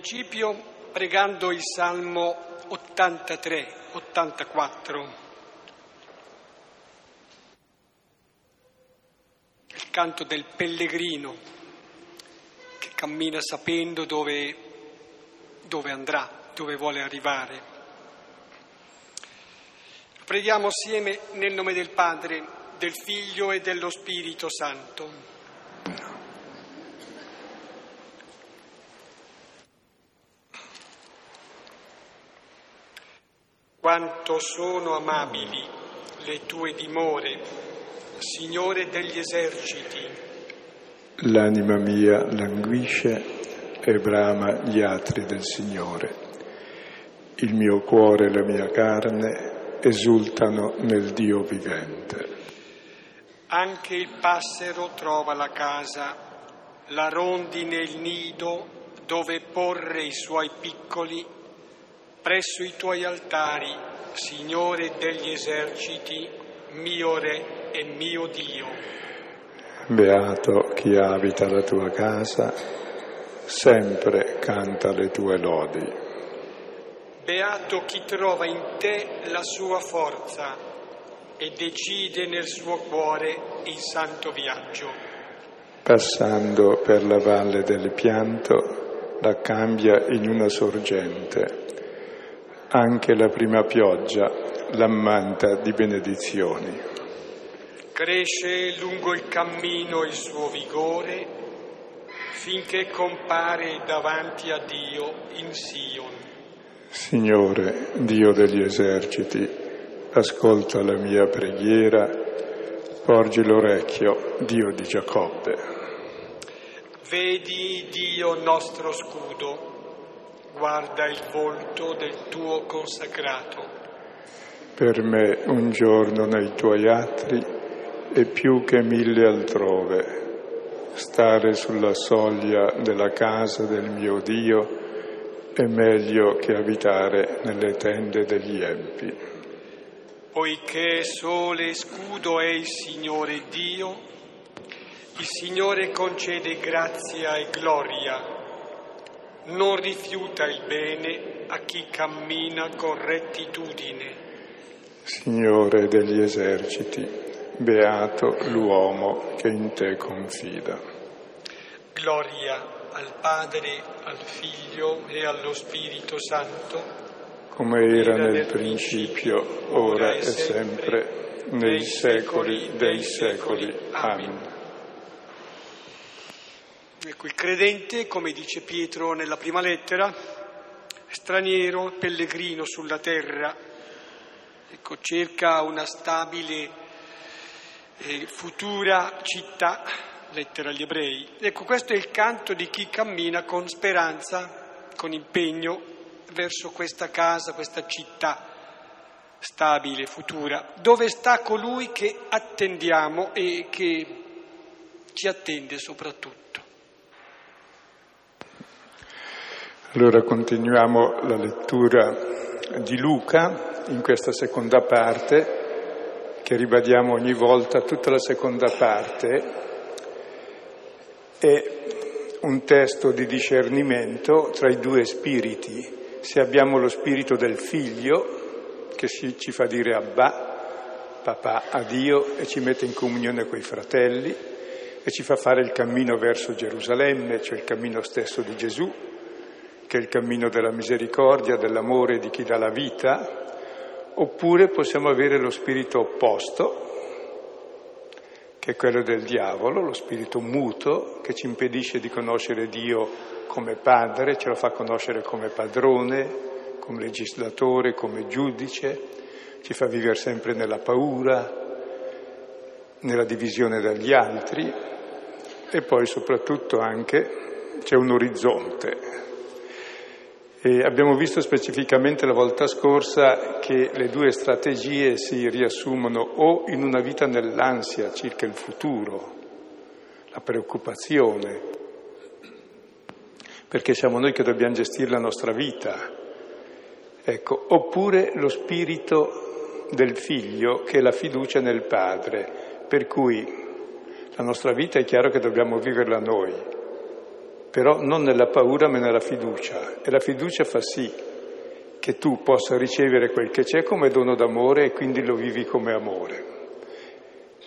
principio pregando il Salmo 83-84, il canto del pellegrino che cammina sapendo dove, dove andrà, dove vuole arrivare. Preghiamo assieme nel nome del Padre, del Figlio e dello Spirito Santo. Quanto sono amabili le tue dimore, Signore degli eserciti. L'anima mia languisce e brama gli atri del Signore. Il mio cuore e la mia carne esultano nel Dio vivente. Anche il passero trova la casa, la rondine il nido dove porre i suoi piccoli presso i tuoi altari, Signore degli eserciti, mio Re e mio Dio. Beato chi abita la tua casa, sempre canta le tue lodi. Beato chi trova in te la sua forza e decide nel suo cuore il santo viaggio. Passando per la valle del pianto, la cambia in una sorgente anche la prima pioggia l'ammanta di benedizioni. Cresce lungo il cammino il suo vigore finché compare davanti a Dio in Sion. Signore, Dio degli eserciti, ascolta la mia preghiera, porgi l'orecchio, Dio di Giacobbe. Vedi Dio nostro scudo guarda il volto del tuo consacrato. Per me un giorno nei tuoi atri è più che mille altrove. Stare sulla soglia della casa del mio Dio è meglio che abitare nelle tende degli empi. Poiché sole e scudo è il Signore Dio, il Signore concede grazia e gloria non rifiuta il bene a chi cammina con rettitudine. Signore degli eserciti, beato l'uomo che in te confida. Gloria al Padre, al Figlio e allo Spirito Santo, come era nel principio, ora e sempre, nei secoli dei secoli. Amen. Ecco, il credente, come dice Pietro nella prima lettera, straniero, pellegrino sulla terra, ecco, cerca una stabile e futura città, lettera agli ebrei. Ecco, questo è il canto di chi cammina con speranza, con impegno verso questa casa, questa città stabile, futura, dove sta colui che attendiamo e che ci attende soprattutto. Allora continuiamo la lettura di Luca in questa seconda parte, che ribadiamo ogni volta, tutta la seconda parte è un testo di discernimento tra i due spiriti. Se abbiamo lo spirito del figlio, che ci fa dire Abba, papà a Dio, e ci mette in comunione coi fratelli, e ci fa fare il cammino verso Gerusalemme, cioè il cammino stesso di Gesù, che è il cammino della misericordia, dell'amore di chi dà la vita, oppure possiamo avere lo spirito opposto, che è quello del diavolo, lo spirito muto, che ci impedisce di conoscere Dio come padre, ce lo fa conoscere come padrone, come legislatore, come giudice, ci fa vivere sempre nella paura, nella divisione dagli altri e poi soprattutto anche c'è un orizzonte, e abbiamo visto specificamente la volta scorsa che le due strategie si riassumono o in una vita nell'ansia circa il futuro, la preoccupazione, perché siamo noi che dobbiamo gestire la nostra vita, ecco, oppure lo spirito del figlio che è la fiducia nel padre, per cui la nostra vita è chiaro che dobbiamo viverla noi, però non nella paura ma nella fiducia. E la fiducia fa sì che tu possa ricevere quel che c'è come dono d'amore e quindi lo vivi come amore.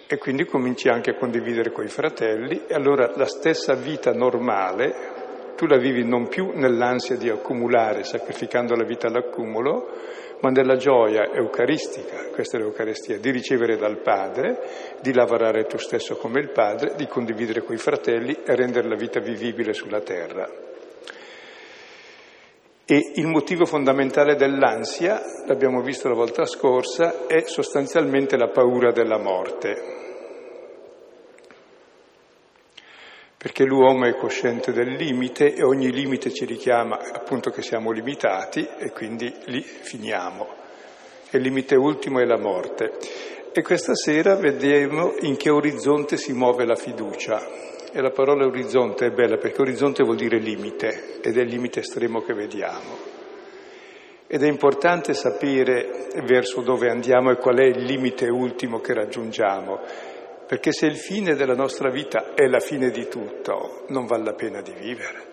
E quindi cominci anche a condividere con i fratelli e allora la stessa vita normale tu la vivi non più nell'ansia di accumulare, sacrificando la vita all'accumulo, ma nella gioia eucaristica, questa è l'Eucaristia, di ricevere dal Padre, di lavorare tu stesso come il Padre, di condividere con i fratelli e rendere la vita vivibile sulla terra. E il motivo fondamentale dell'ansia, l'abbiamo visto la volta scorsa, è sostanzialmente la paura della morte. Perché l'uomo è cosciente del limite e ogni limite ci richiama appunto che siamo limitati e quindi lì finiamo. E il limite ultimo è la morte. E questa sera vedremo in che orizzonte si muove la fiducia. E la parola orizzonte è bella perché orizzonte vuol dire limite ed è il limite estremo che vediamo. Ed è importante sapere verso dove andiamo e qual è il limite ultimo che raggiungiamo perché se il fine della nostra vita è la fine di tutto, non vale la pena di vivere.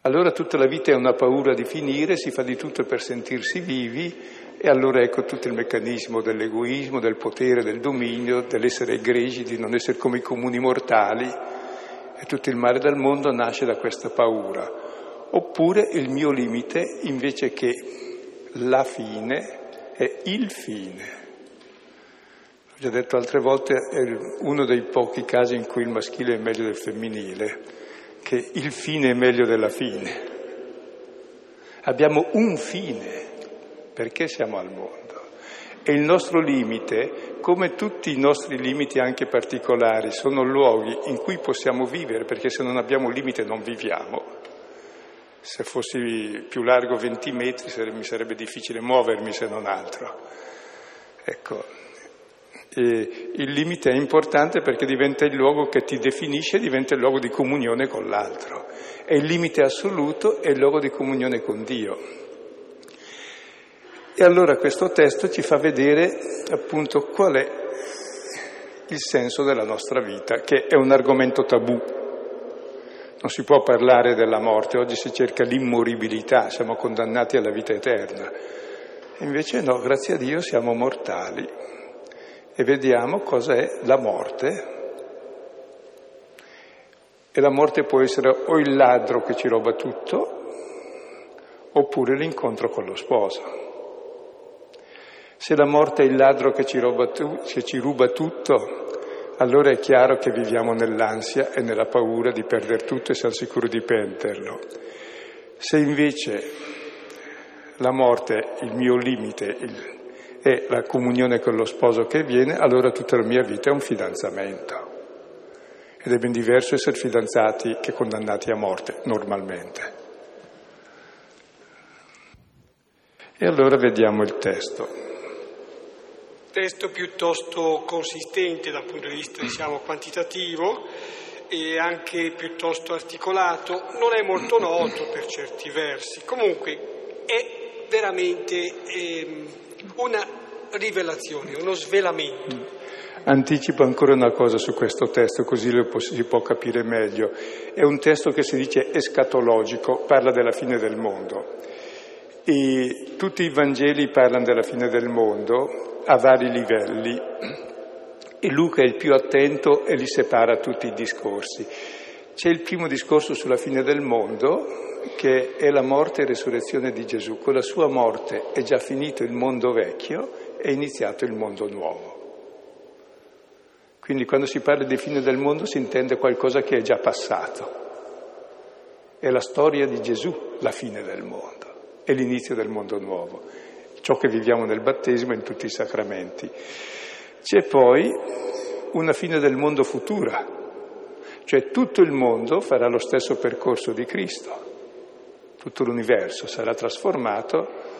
Allora tutta la vita è una paura di finire, si fa di tutto per sentirsi vivi e allora ecco tutto il meccanismo dell'egoismo, del potere, del dominio, dell'essere egregi, di non essere come i comuni mortali e tutto il male del mondo nasce da questa paura. Oppure il mio limite invece che la fine è il fine. Ho già detto altre volte, è uno dei pochi casi in cui il maschile è meglio del femminile, che il fine è meglio della fine. Abbiamo un fine, perché siamo al mondo. E il nostro limite, come tutti i nostri limiti anche particolari, sono luoghi in cui possiamo vivere, perché se non abbiamo limite non viviamo. Se fossi più largo 20 metri mi sarebbe difficile muovermi se non altro. Ecco, e il limite è importante perché diventa il luogo che ti definisce, diventa il luogo di comunione con l'altro. E il limite assoluto è il luogo di comunione con Dio. E allora questo testo ci fa vedere appunto qual è il senso della nostra vita, che è un argomento tabù non si può parlare della morte, oggi si cerca l'immoribilità, siamo condannati alla vita eterna. Invece no, grazie a Dio siamo mortali e vediamo cos'è la morte. E la morte può essere o il ladro che ci ruba tutto, oppure l'incontro con lo sposo. Se la morte è il ladro che ci, tu, che ci ruba tutto, allora è chiaro che viviamo nell'ansia e nella paura di perdere tutto e siamo sicuri di perderlo. Se invece la morte, il mio limite, il, è la comunione con lo sposo che viene, allora tutta la mia vita è un fidanzamento. Ed è ben diverso essere fidanzati che condannati a morte, normalmente. E allora vediamo il testo testo piuttosto consistente dal punto di vista diciamo, quantitativo e anche piuttosto articolato, non è molto noto per certi versi, comunque è veramente eh, una rivelazione, uno svelamento. Anticipo ancora una cosa su questo testo, così lo si può capire meglio. È un testo che si dice escatologico, parla della fine del mondo. E tutti i Vangeli parlano della fine del mondo, a vari livelli e Luca è il più attento e li separa tutti i discorsi. C'è il primo discorso sulla fine del mondo che è la morte e resurrezione di Gesù. Con la sua morte è già finito il mondo vecchio è iniziato il mondo nuovo. Quindi quando si parla di fine del mondo si intende qualcosa che è già passato. È la storia di Gesù la fine del mondo, è l'inizio del mondo nuovo ciò che viviamo nel battesimo e in tutti i sacramenti. C'è poi una fine del mondo futura, cioè tutto il mondo farà lo stesso percorso di Cristo, tutto l'universo sarà trasformato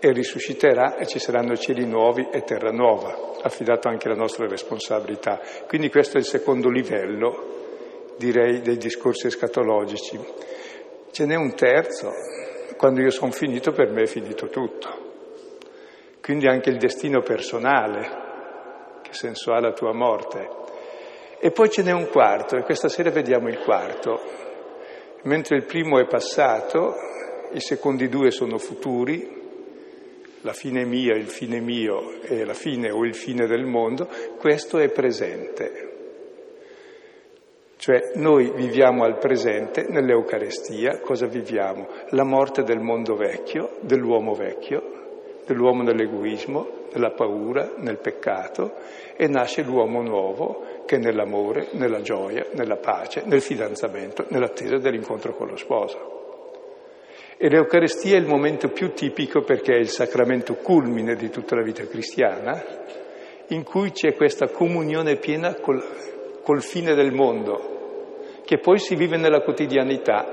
e risusciterà e ci saranno cieli nuovi e terra nuova, affidato anche la nostra responsabilità. Quindi questo è il secondo livello, direi, dei discorsi escatologici. Ce n'è un terzo, quando io sono finito per me è finito tutto. Quindi anche il destino personale, che senso ha la tua morte. E poi ce n'è un quarto, e questa sera vediamo il quarto. Mentre il primo è passato, i secondi due sono futuri, la fine mia, il fine mio e la fine o il fine del mondo, questo è presente. Cioè noi viviamo al presente, nell'Eucarestia, cosa viviamo? La morte del mondo vecchio, dell'uomo vecchio, dell'uomo nell'egoismo, nella paura, nel peccato, e nasce l'uomo nuovo che è nell'amore, nella gioia, nella pace, nel fidanzamento, nell'attesa dell'incontro con lo sposo. E l'Eucarestia è il momento più tipico perché è il sacramento culmine di tutta la vita cristiana, in cui c'è questa comunione piena col, col fine del mondo, che poi si vive nella quotidianità.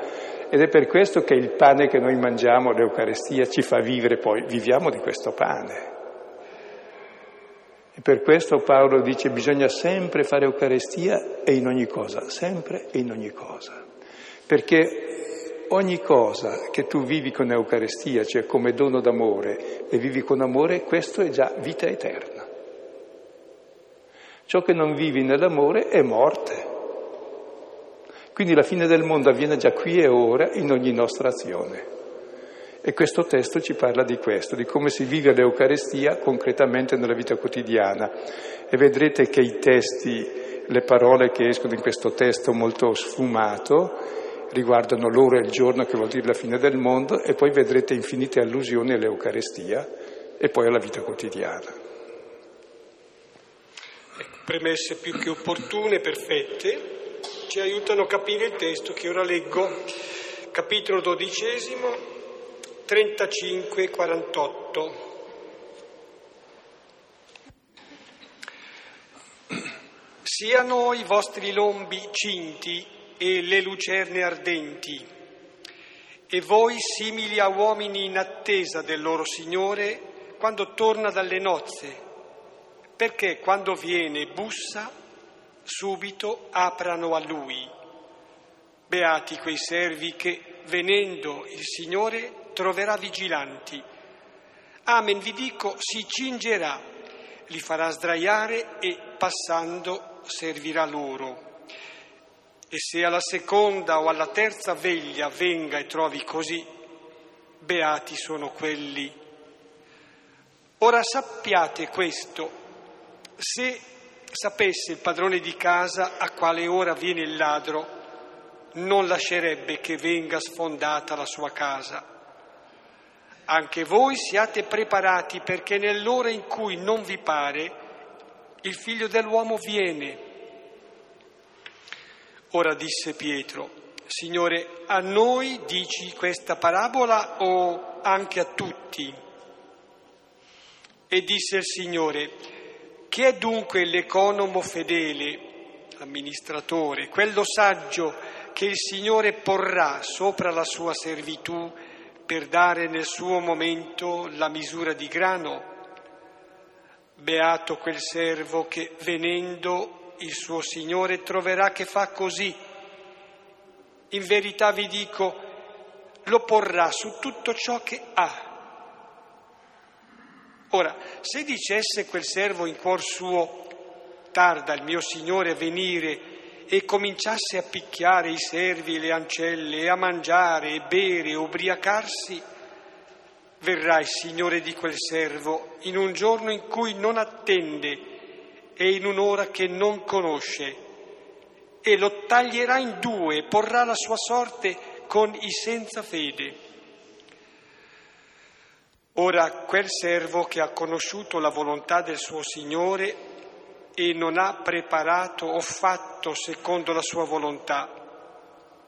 Ed è per questo che il pane che noi mangiamo, l'Eucarestia, ci fa vivere poi, viviamo di questo pane. E per questo Paolo dice bisogna sempre fare Eucarestia e in ogni cosa, sempre e in ogni cosa. Perché ogni cosa che tu vivi con Eucaristia, cioè come dono d'amore, e vivi con amore, questo è già vita eterna. Ciò che non vivi nell'amore è morte. Quindi la fine del mondo avviene già qui e ora in ogni nostra azione. E questo testo ci parla di questo, di come si vive l'Eucaristia concretamente nella vita quotidiana. E vedrete che i testi, le parole che escono in questo testo molto sfumato, riguardano l'ora e il giorno, che vuol dire la fine del mondo, e poi vedrete infinite allusioni all'Eucarestia e poi alla vita quotidiana. Premesse più che opportune, perfette, ci aiutano a capire il testo che ora leggo, capitolo dodicesimo, 35-48. Siano i vostri lombi cinti e le lucerne ardenti, e voi simili a uomini in attesa del loro Signore quando torna dalle nozze, perché quando viene bussa, subito aprano a Lui. Beati quei servi che, venendo il Signore, troverà vigilanti. Amen, vi dico, si cingerà, li farà sdraiare e, passando, servirà loro. E se alla seconda o alla terza veglia venga e trovi così, beati sono quelli. Ora sappiate questo, se sapesse il padrone di casa a quale ora viene il ladro, non lascerebbe che venga sfondata la sua casa. Anche voi siate preparati perché nell'ora in cui non vi pare, il figlio dell'uomo viene. Ora disse Pietro, Signore, a noi dici questa parabola o anche a tutti? E disse il Signore, chi è dunque l'economo fedele, amministratore, quello saggio che il Signore porrà sopra la sua servitù per dare nel suo momento la misura di grano? Beato quel servo che venendo il suo Signore troverà che fa così. In verità vi dico, lo porrà su tutto ciò che ha. Ora, se dicesse quel servo in cuor suo, tarda il mio Signore a venire e cominciasse a picchiare i servi e le ancelle e a mangiare e bere e ubriacarsi, verrà il Signore di quel servo in un giorno in cui non attende e in un'ora che non conosce, e lo taglierà in due e porrà la sua sorte con i senza fede. Ora quel servo che ha conosciuto la volontà del suo Signore e non ha preparato o fatto secondo la sua volontà,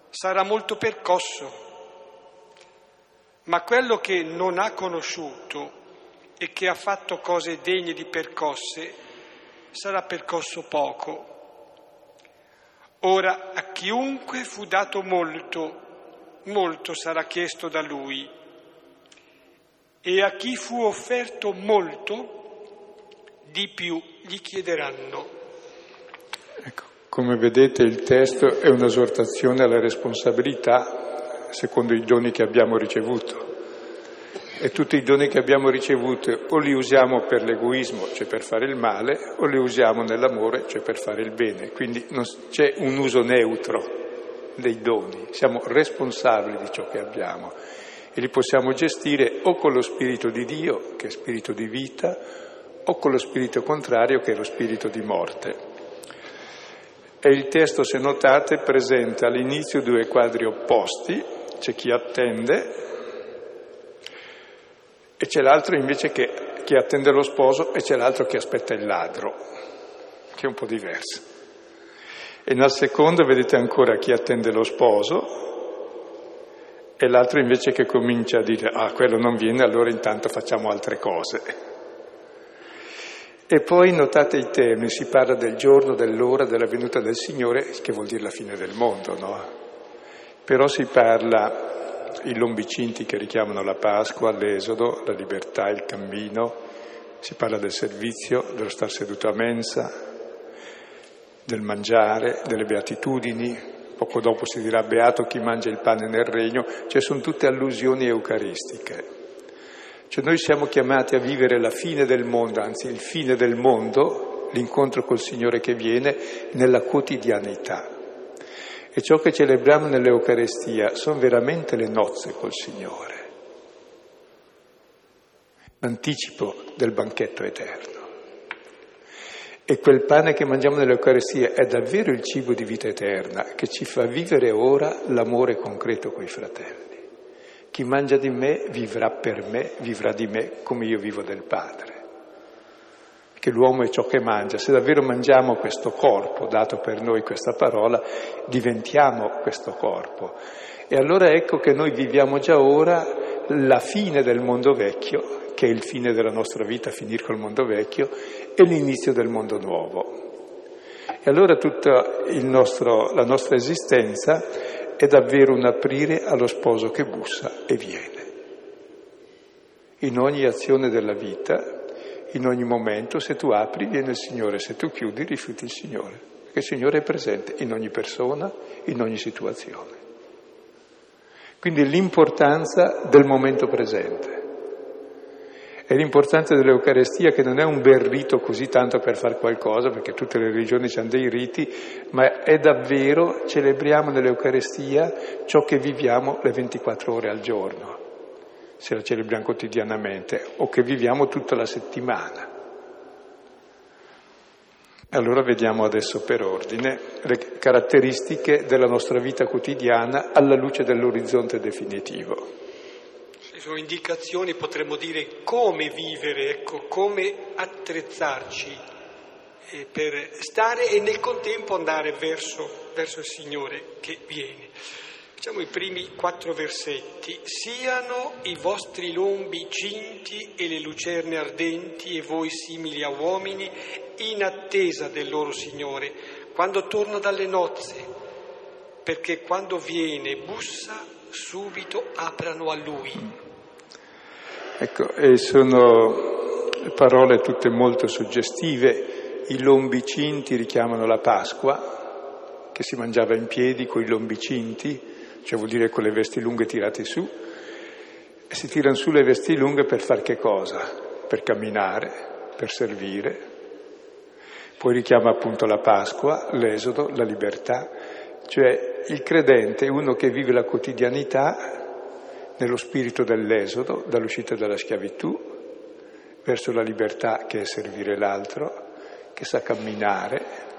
sarà molto percosso. Ma quello che non ha conosciuto e che ha fatto cose degne di percosse, sarà percosso poco. Ora a chiunque fu dato molto, molto sarà chiesto da lui, e a chi fu offerto molto, di più gli chiederanno. Ecco, come vedete il testo è un'esortazione alla responsabilità secondo i doni che abbiamo ricevuto. E tutti i doni che abbiamo ricevuto o li usiamo per l'egoismo, cioè per fare il male, o li usiamo nell'amore, cioè per fare il bene. Quindi non c'è un uso neutro dei doni, siamo responsabili di ciò che abbiamo e li possiamo gestire o con lo spirito di Dio, che è spirito di vita, o con lo spirito contrario, che è lo spirito di morte. E il testo, se notate, presenta all'inizio due quadri opposti, c'è chi attende e c'è l'altro invece che, che attende lo sposo e c'è l'altro che aspetta il ladro, che è un po' diverso. E nel secondo vedete ancora chi attende lo sposo e l'altro invece che comincia a dire ah quello non viene allora intanto facciamo altre cose. E poi notate i temi, si parla del giorno, dell'ora, della venuta del Signore, che vuol dire la fine del mondo, no? Però si parla i lombicinti che richiamano la Pasqua, l'Esodo, la libertà, il cammino, si parla del servizio, dello star seduto a mensa, del mangiare, delle beatitudini, poco dopo si dirà beato chi mangia il pane nel regno, cioè sono tutte allusioni eucaristiche. Cioè noi siamo chiamati a vivere la fine del mondo, anzi il fine del mondo, l'incontro col Signore che viene, nella quotidianità. E ciò che celebriamo nell'Eucarestia sono veramente le nozze col Signore, l'anticipo del banchetto eterno. E quel pane che mangiamo nell'Eucaristia è davvero il cibo di vita eterna che ci fa vivere ora l'amore concreto coi fratelli. Chi mangia di me vivrà per me, vivrà di me come io vivo del Padre. Che l'uomo è ciò che mangia. Se davvero mangiamo questo corpo, dato per noi questa parola, diventiamo questo corpo. E allora ecco che noi viviamo già ora la fine del mondo vecchio che è il fine della nostra vita, finire col mondo vecchio, e l'inizio del mondo nuovo. E allora tutta nostro, la nostra esistenza è davvero un aprire allo sposo che bussa e viene. In ogni azione della vita, in ogni momento, se tu apri viene il Signore, se tu chiudi rifiuti il Signore, perché il Signore è presente in ogni persona, in ogni situazione. Quindi l'importanza del momento presente. E l'importanza dell'Eucarestia che non è un bel rito così tanto per fare qualcosa, perché tutte le religioni hanno dei riti, ma è davvero, celebriamo nell'Eucarestia ciò che viviamo le 24 ore al giorno, se la celebriamo quotidianamente, o che viviamo tutta la settimana. Allora vediamo adesso per ordine le caratteristiche della nostra vita quotidiana alla luce dell'orizzonte definitivo sono indicazioni, potremmo dire, come vivere, ecco, come attrezzarci eh, per stare e nel contempo andare verso, verso il Signore che viene. Facciamo i primi quattro versetti. Siano i vostri lombi cinti e le lucerne ardenti e voi simili a uomini in attesa del loro Signore, quando torna dalle nozze, perché quando viene bussa subito aprano a Lui. Ecco, e sono parole tutte molto suggestive. I lombi cinti richiamano la Pasqua, che si mangiava in piedi con i lombi cinti, cioè vuol dire con le vesti lunghe tirate su. E si tirano su le vesti lunghe per far che cosa? Per camminare, per servire. Poi richiama appunto la Pasqua, l'Esodo, la libertà. Cioè il credente è uno che vive la quotidianità nello spirito dell'esodo, dall'uscita dalla schiavitù, verso la libertà che è servire l'altro, che sa camminare.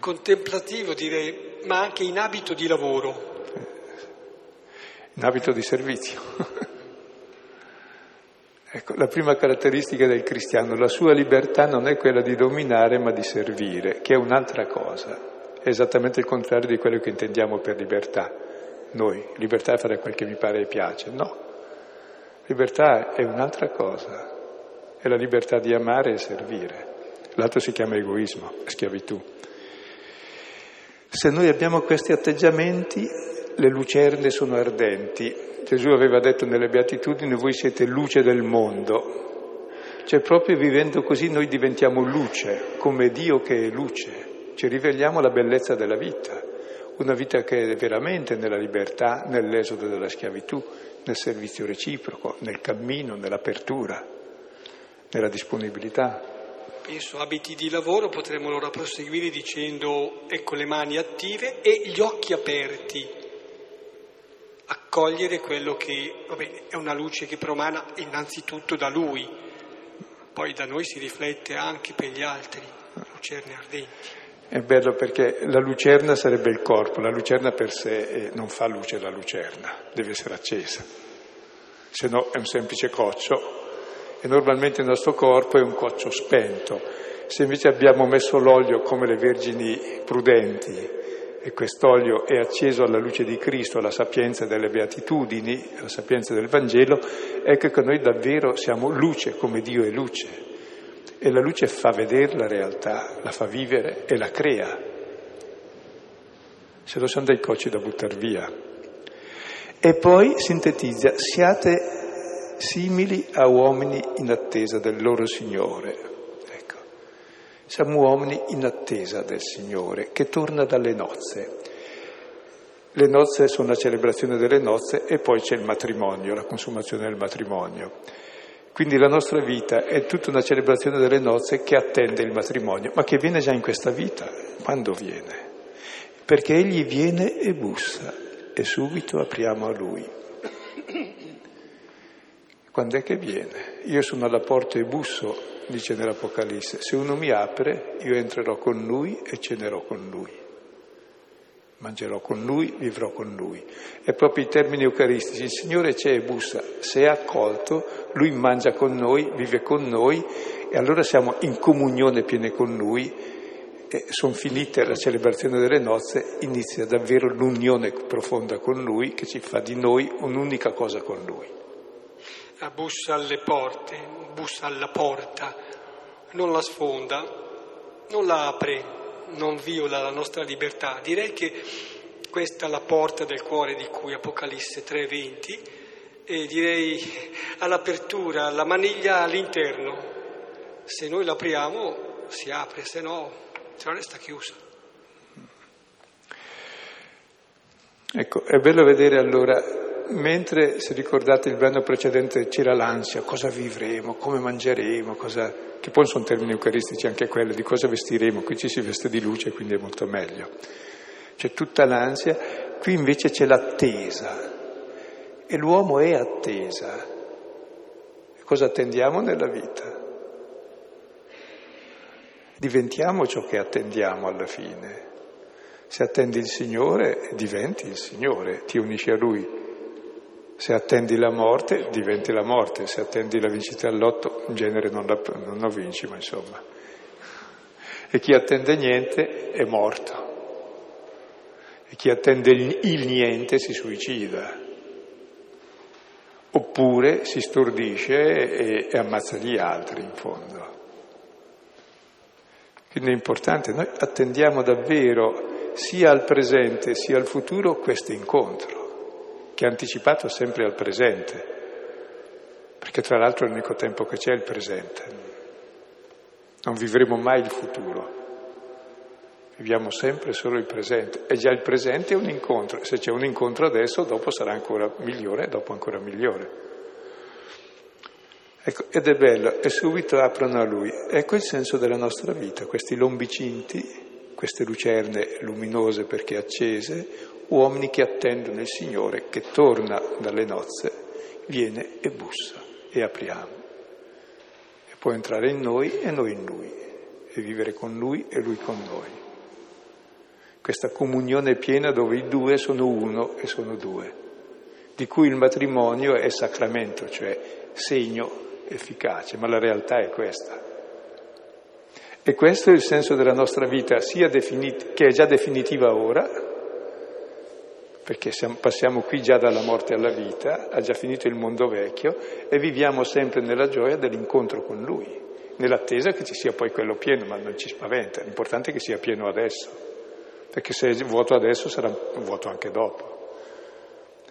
Contemplativo direi, ma anche in abito di lavoro. In abito di servizio. ecco, la prima caratteristica del cristiano, la sua libertà non è quella di dominare ma di servire, che è un'altra cosa, è esattamente il contrario di quello che intendiamo per libertà noi, libertà è fare quel che mi pare e piace, no. Libertà è un'altra cosa, è la libertà di amare e servire. L'altro si chiama egoismo, schiavitù. Se noi abbiamo questi atteggiamenti, le lucerne sono ardenti. Gesù aveva detto nelle beatitudini, voi siete luce del mondo. Cioè proprio vivendo così noi diventiamo luce, come Dio che è luce. Ci riveliamo la bellezza della vita una vita che è veramente nella libertà, nell'esodo della schiavitù, nel servizio reciproco, nel cammino, nell'apertura, nella disponibilità. Penso abiti di lavoro potremmo allora proseguire dicendo ecco le mani attive e gli occhi aperti, accogliere quello che vabbè, è una luce che promana innanzitutto da lui, poi da noi si riflette anche per gli altri, lucerne ardenti. È bello perché la lucerna sarebbe il corpo, la lucerna per sé non fa luce la lucerna, deve essere accesa, se no è un semplice coccio e normalmente il nostro corpo è un coccio spento. Se invece abbiamo messo l'olio come le vergini prudenti e quest'olio è acceso alla luce di Cristo, alla sapienza delle beatitudini, alla sapienza del Vangelo, ecco che noi davvero siamo luce come Dio è luce. E la luce fa vedere la realtà, la fa vivere e la crea. Se no sono dei cocci da buttare via. E poi sintetizza, siate simili a uomini in attesa del loro Signore. Ecco, siamo uomini in attesa del Signore che torna dalle nozze. Le nozze sono la celebrazione delle nozze e poi c'è il matrimonio, la consumazione del matrimonio. Quindi la nostra vita è tutta una celebrazione delle nozze che attende il matrimonio, ma che viene già in questa vita. Quando viene? Perché egli viene e bussa e subito apriamo a lui. Quando è che viene? Io sono alla porta e busso, dice nell'Apocalisse. Se uno mi apre, io entrerò con lui e cenerò con lui mangerò con lui, vivrò con lui. E proprio i termini eucaristici, il Signore c'è e bussa, se è accolto, lui mangia con noi, vive con noi e allora siamo in comunione piena con lui e sono finite la celebrazione delle nozze, inizia davvero l'unione profonda con lui che ci fa di noi un'unica cosa con lui. La bussa alle porte, bussa alla porta, non la sfonda, non la apre, non viola la nostra libertà. Direi che questa è la porta del cuore di cui Apocalisse 3:20 e direi all'apertura, la maniglia all'interno. Se noi l'apriamo si apre, se no, se no resta chiusa. Ecco, è bello vedere allora, mentre se ricordate il brano precedente c'era l'ansia, cosa vivremo, come mangeremo, cosa che poi sono termini eucaristici anche quello, di cosa vestiremo, qui ci si veste di luce, quindi è molto meglio. C'è tutta l'ansia, qui invece c'è l'attesa, e l'uomo è attesa. Cosa attendiamo nella vita? Diventiamo ciò che attendiamo alla fine. Se attendi il Signore, diventi il Signore, ti unisci a Lui. Se attendi la morte, diventi la morte, se attendi la vincita all'otto, in genere non la, non la vinci, ma insomma. E chi attende niente è morto. E chi attende il niente si suicida. Oppure si stordisce e, e ammazza gli altri in fondo. Quindi è importante, noi attendiamo davvero sia al presente sia al futuro questo incontro che è anticipato sempre al presente, perché tra l'altro è l'unico tempo che c'è il presente. Non vivremo mai il futuro, viviamo sempre solo il presente e già il presente è un incontro, se c'è un incontro adesso dopo sarà ancora migliore, dopo ancora migliore. Ecco, ed è bello, e subito aprono a lui. Ecco il senso della nostra vita, questi lombicinti, queste lucerne luminose perché accese, uomini che attendono il Signore che torna dalle nozze, viene e bussa e apriamo. E può entrare in noi e noi in Lui, e vivere con Lui e Lui con noi. Questa comunione piena dove i due sono uno e sono due, di cui il matrimonio è sacramento, cioè segno efficace, ma la realtà è questa. E questo è il senso della nostra vita, definit- che è già definitiva ora, perché siamo, passiamo qui già dalla morte alla vita, ha già finito il mondo vecchio e viviamo sempre nella gioia dell'incontro con Lui, nell'attesa che ci sia poi quello pieno, ma non ci spaventa, l'importante è che sia pieno adesso, perché se è vuoto adesso sarà vuoto anche dopo.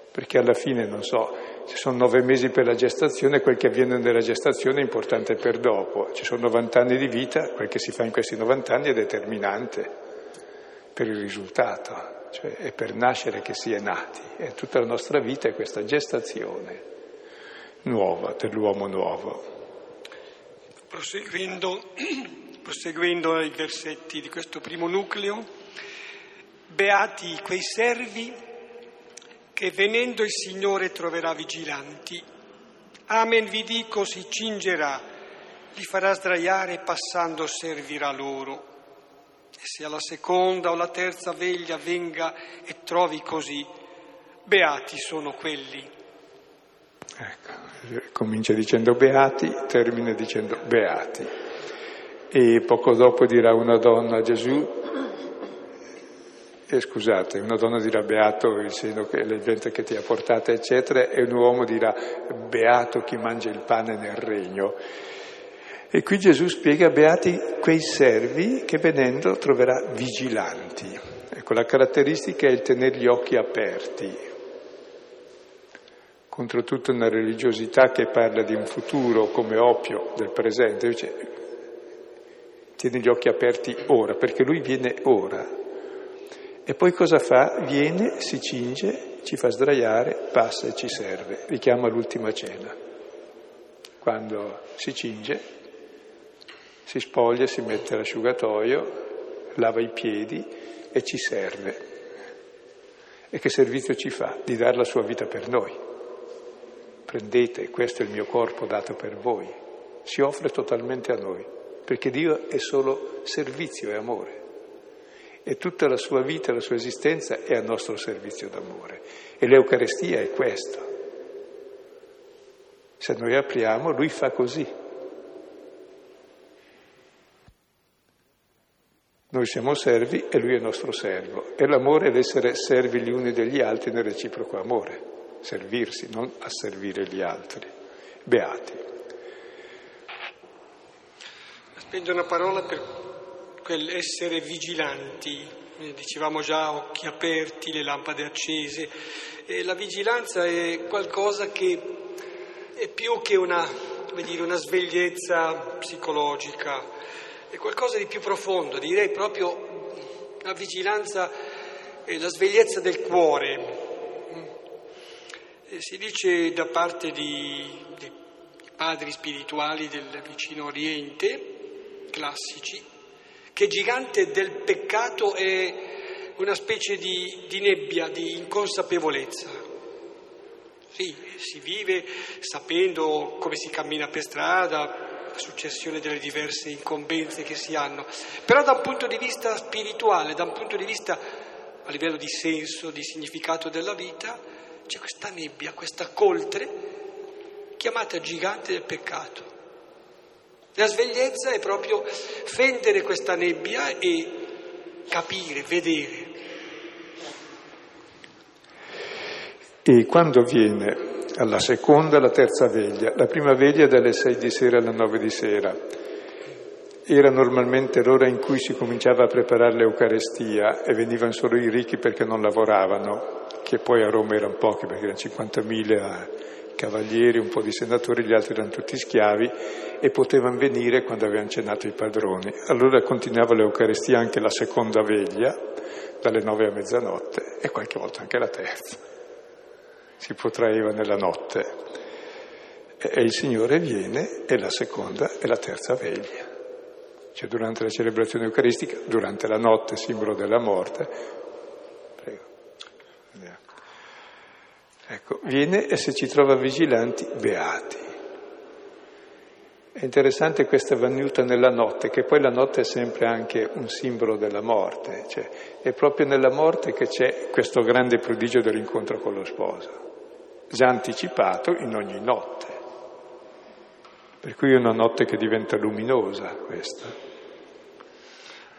Perché alla fine, non so, ci sono nove mesi per la gestazione, quel che avviene nella gestazione è importante per dopo, ci sono 90 anni di vita, quel che si fa in questi 90 anni è determinante. per il risultato, cioè è per nascere che si è nati. E tutta la nostra vita è questa gestazione nuova, dell'uomo nuovo. Proseguendo, proseguendo i versetti di questo primo nucleo, beati quei servi che venendo il Signore troverà vigilanti. Amen vi dico, si cingerà, li farà sdraiare e passando servirà loro. E se alla seconda o la terza veglia venga e trovi così, beati sono quelli. Ecco, comincia dicendo beati, termina dicendo beati. E poco dopo dirà una donna a Gesù, e scusate, una donna dirà beato seno che il ventre che ti ha portato, eccetera, e un uomo dirà beato chi mangia il pane nel regno. E qui Gesù spiega beati quei servi che venendo troverà vigilanti. Ecco, la caratteristica è il tenere gli occhi aperti contro tutta una religiosità che parla di un futuro come oppio del presente, invece tiene gli occhi aperti ora, perché lui viene ora. E poi cosa fa? Viene, si cinge, ci fa sdraiare, passa e ci serve. Richiama l'ultima cena. Quando si cinge, si spoglia, si mette l'asciugatoio, lava i piedi e ci serve. E che servizio ci fa? Di dare la sua vita per noi. Prendete, questo è il mio corpo dato per voi. Si offre totalmente a noi, perché Dio è solo servizio e amore e tutta la sua vita, la sua esistenza è a nostro servizio d'amore. E l'Eucarestia è questo. Se noi apriamo, lui fa così. Noi siamo servi e lui è nostro servo. E l'amore è l'essere servi gli uni degli altri nel reciproco amore. Servirsi, non asservire gli altri. Beati. Spendo una parola per quell'essere vigilanti, eh, dicevamo già occhi aperti, le lampade accese, e la vigilanza è qualcosa che è più che una, dire, una svegliezza psicologica, è qualcosa di più profondo, direi proprio la vigilanza è la svegliezza del cuore. E si dice da parte di, di padri spirituali del vicino Oriente, classici, che gigante del peccato è una specie di, di nebbia, di inconsapevolezza. Sì, si vive sapendo come si cammina per strada, la successione delle diverse incombenze che si hanno, però da un punto di vista spirituale, da un punto di vista a livello di senso, di significato della vita, c'è questa nebbia, questa coltre chiamata gigante del peccato. La svegliezza è proprio fendere questa nebbia e capire, vedere. E quando viene alla seconda, alla terza veglia, la prima veglia dalle sei di sera alle nove di sera, era normalmente l'ora in cui si cominciava a preparare l'Eucarestia e venivano solo i ricchi perché non lavoravano, che poi a Roma erano pochi perché erano 50.000 cavalieri, un po' di senatori, gli altri erano tutti schiavi e potevano venire quando avevano cenato i padroni. Allora continuava l'Eucaristia anche la seconda veglia, dalle nove a mezzanotte e qualche volta anche la terza. Si protraeva nella notte. E il Signore viene e la seconda e la terza veglia. Cioè durante la celebrazione eucaristica, durante la notte, simbolo della morte, Ecco, viene e se ci trova vigilanti, beati. È interessante questa venuta nella notte, che poi la notte è sempre anche un simbolo della morte, cioè è proprio nella morte che c'è questo grande prodigio dell'incontro con lo sposo, già anticipato in ogni notte. Per cui è una notte che diventa luminosa questa.